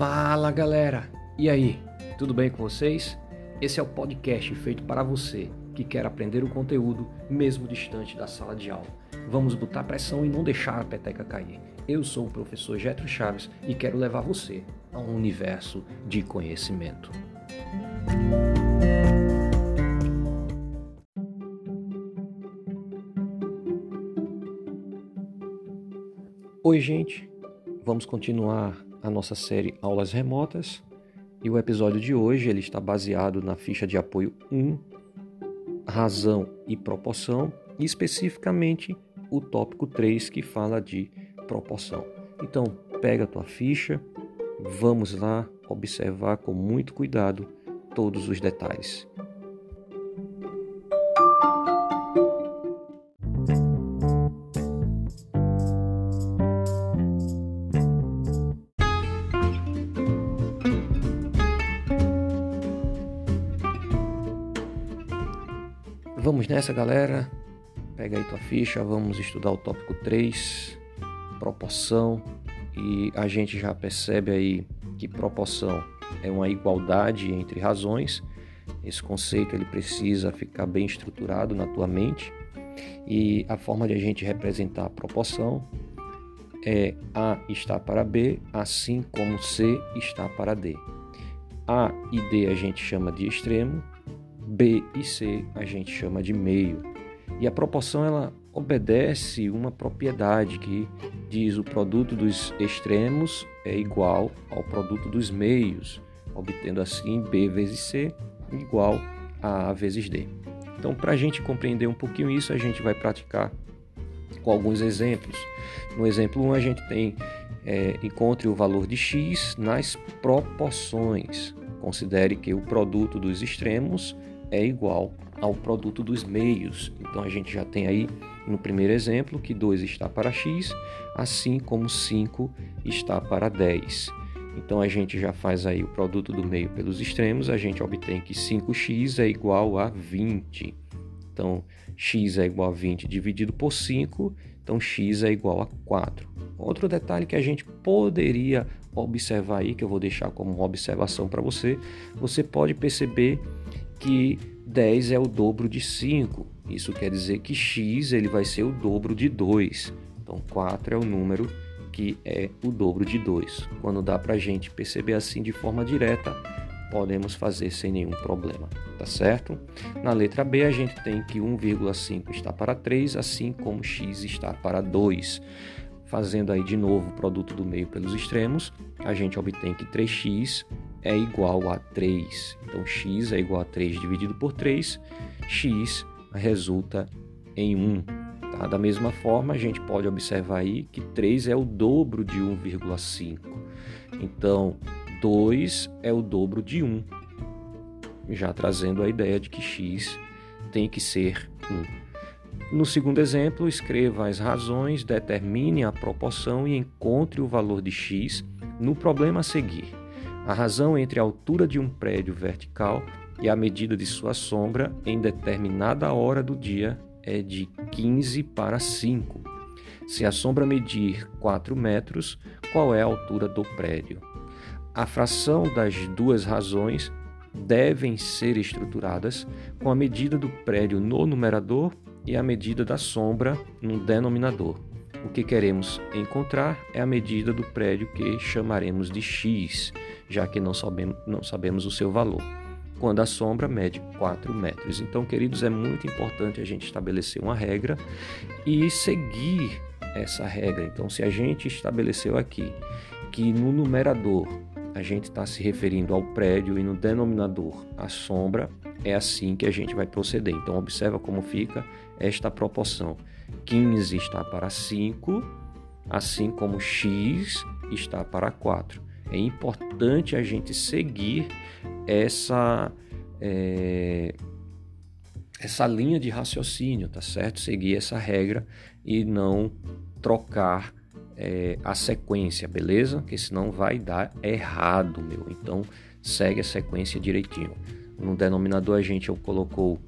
Fala galera! E aí, tudo bem com vocês? Esse é o podcast feito para você que quer aprender o conteúdo mesmo distante da sala de aula. Vamos botar pressão e não deixar a peteca cair. Eu sou o professor Getro Chaves e quero levar você a um universo de conhecimento. Oi, gente. Vamos continuar a nossa série Aulas Remotas e o episódio de hoje ele está baseado na ficha de apoio 1, razão e proporção, e especificamente o tópico 3 que fala de proporção. Então, pega a tua ficha, vamos lá observar com muito cuidado todos os detalhes. Nessa, galera. Pega aí tua ficha, vamos estudar o tópico 3, proporção, e a gente já percebe aí que proporção é uma igualdade entre razões. Esse conceito ele precisa ficar bem estruturado na tua mente. E a forma de a gente representar a proporção é A está para B, assim como C está para D. A e D a gente chama de extremo, B e C a gente chama de meio. E a proporção ela obedece uma propriedade que diz o produto dos extremos é igual ao produto dos meios, obtendo assim B vezes C igual a A vezes D. Então, para a gente compreender um pouquinho isso, a gente vai praticar com alguns exemplos. No exemplo 1, a gente tem é, encontre o valor de x nas proporções. Considere que o produto dos extremos é igual ao produto dos meios. Então a gente já tem aí no primeiro exemplo que 2 está para x, assim como 5 está para 10. Então a gente já faz aí o produto do meio pelos extremos, a gente obtém que 5x é igual a 20. Então x é igual a 20 dividido por 5, então x é igual a 4. Outro detalhe que a gente poderia observar aí, que eu vou deixar como uma observação para você, você pode perceber que 10 é o dobro de 5. Isso quer dizer que x ele vai ser o dobro de 2. Então 4 é o número que é o dobro de 2. Quando dá para a gente perceber assim de forma direta, podemos fazer sem nenhum problema, tá certo? Na letra B a gente tem que 1,5 está para 3, assim como x está para 2. Fazendo aí de novo o produto do meio pelos extremos, a gente obtém que 3x é igual a 3. Então, x é igual a 3 dividido por 3, x resulta em 1. Tá? Da mesma forma, a gente pode observar aí que 3 é o dobro de 1,5. Então, 2 é o dobro de 1, já trazendo a ideia de que x tem que ser 1. No segundo exemplo, escreva as razões, determine a proporção e encontre o valor de x no problema a seguir. A razão entre a altura de um prédio vertical e a medida de sua sombra em determinada hora do dia é de 15 para 5. Se a sombra medir 4 metros, qual é a altura do prédio? A fração das duas razões devem ser estruturadas com a medida do prédio no numerador e a medida da sombra no denominador. O que queremos encontrar é a medida do prédio que chamaremos de x, já que não sabemos, não sabemos o seu valor, quando a sombra mede 4 metros. Então, queridos, é muito importante a gente estabelecer uma regra e seguir essa regra. Então, se a gente estabeleceu aqui que no numerador a gente está se referindo ao prédio e no denominador a sombra, é assim que a gente vai proceder. Então, observa como fica esta proporção. 15 está para 5, assim como x está para 4 é importante a gente seguir essa é, essa linha de raciocínio, tá certo? Seguir essa regra e não trocar é, a sequência, beleza? Porque senão vai dar errado, meu. Então segue a sequência direitinho. No denominador a gente colocou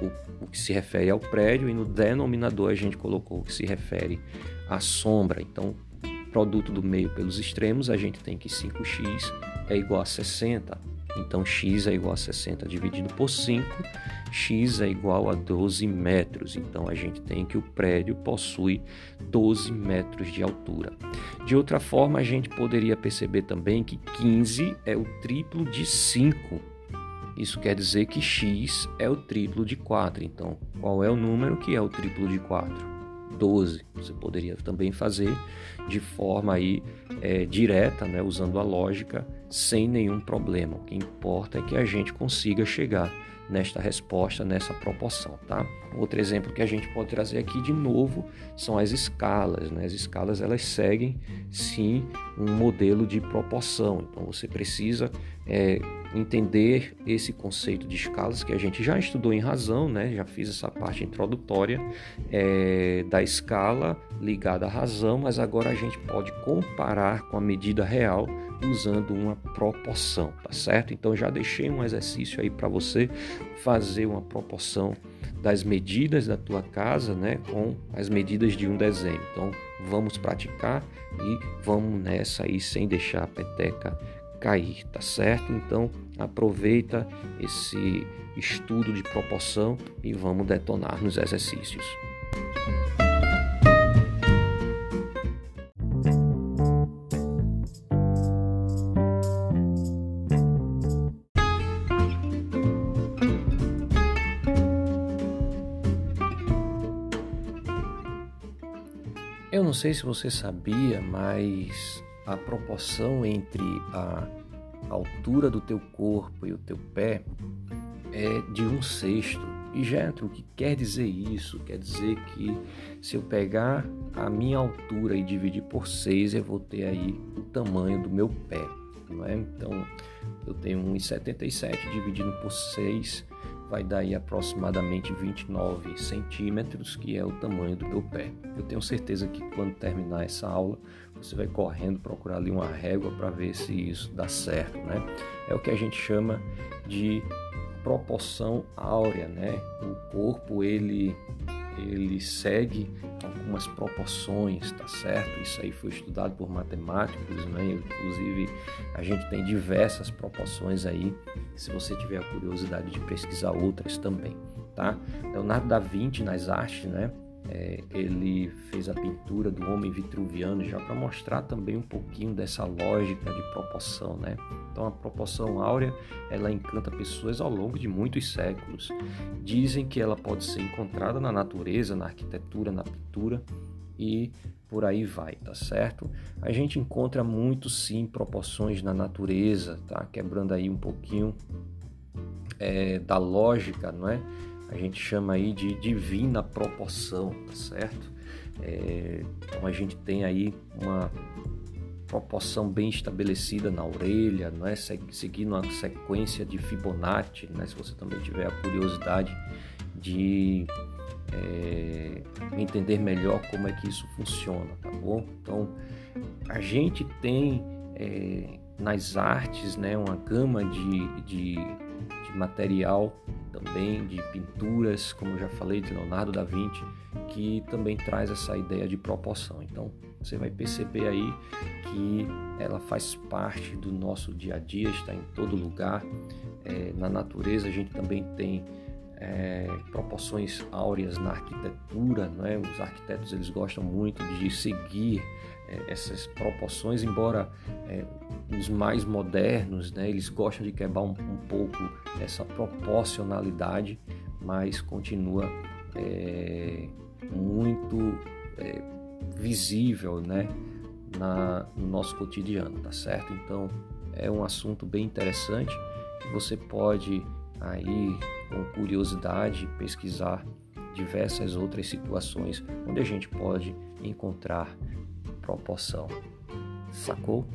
o, o que se refere ao prédio e no denominador a gente colocou o que se refere à sombra. Então produto do meio pelos extremos, a gente tem que 5x é igual a 60. Então, x é igual a 60 dividido por 5, x é igual a 12 metros. Então, a gente tem que o prédio possui 12 metros de altura. De outra forma, a gente poderia perceber também que 15 é o triplo de 5. Isso quer dizer que x é o triplo de 4. Então, qual é o número que é o triplo de 4? 12. Você poderia também fazer de forma aí é, direta, né, usando a lógica, sem nenhum problema. O que importa é que a gente consiga chegar nesta resposta, nessa proporção, tá? Outro exemplo que a gente pode trazer aqui de novo são as escalas, né? As escalas elas seguem sim um modelo de proporção, então você precisa é, entender esse conceito de escalas que a gente já estudou em razão, né? Já fiz essa parte introdutória é, da escala ligada à razão, mas agora a gente pode comparar com a medida real usando uma proporção, tá certo? Então já deixei um exercício aí para você fazer uma proporção das medidas da tua casa, né, com as medidas de um desenho. Então vamos praticar e vamos nessa aí sem deixar a peteca cair, tá certo? Então aproveita esse estudo de proporção e vamos detonar nos exercícios. Eu não sei se você sabia, mas a proporção entre a altura do teu corpo e o teu pé é de um sexto. E o que quer dizer isso? Quer dizer que se eu pegar a minha altura e dividir por 6, eu vou ter aí o tamanho do meu pé. Não é? Então, eu tenho 1,77 dividido por 6 vai dar aí aproximadamente 29 centímetros, que é o tamanho do meu pé. Eu tenho certeza que quando terminar essa aula, você vai correndo procurar ali uma régua para ver se isso dá certo, né? É o que a gente chama de proporção áurea, né? O corpo ele ele segue algumas proporções, tá certo? Isso aí foi estudado por matemáticos, né? Inclusive, a gente tem diversas proporções aí, se você tiver a curiosidade de pesquisar outras também, tá? Leonardo da Vinci nas artes, né? É, ele fez a pintura do homem vitruviano já para mostrar também um pouquinho dessa lógica de proporção, né? Então a proporção áurea ela encanta pessoas ao longo de muitos séculos. Dizem que ela pode ser encontrada na natureza, na arquitetura, na pintura e por aí vai, tá certo? A gente encontra muito sim proporções na natureza, tá? Quebrando aí um pouquinho é, da lógica, não é? A gente chama aí de divina proporção, tá certo? É, então a gente tem aí uma proporção bem estabelecida na orelha, não é? seguindo uma sequência de Fibonacci, né? se você também tiver a curiosidade de é, entender melhor como é que isso funciona, tá bom? Então a gente tem é, nas artes né, uma gama de, de, de material também de pinturas, como já falei, de Leonardo da Vinci, que também traz essa ideia de proporção. Então, você vai perceber aí que ela faz parte do nosso dia a dia, está em todo lugar. É, na natureza, a gente também tem é, proporções áureas na arquitetura, não é? Os arquitetos eles gostam muito de seguir é, essas proporções, embora é, os mais modernos, né, eles gostam de quebrar um, um pouco essa proporcionalidade, mas continua é, muito é, visível, né, na, no nosso cotidiano, tá certo? Então é um assunto bem interessante que você pode aí com curiosidade pesquisar diversas outras situações onde a gente pode encontrar proporção. Sacou?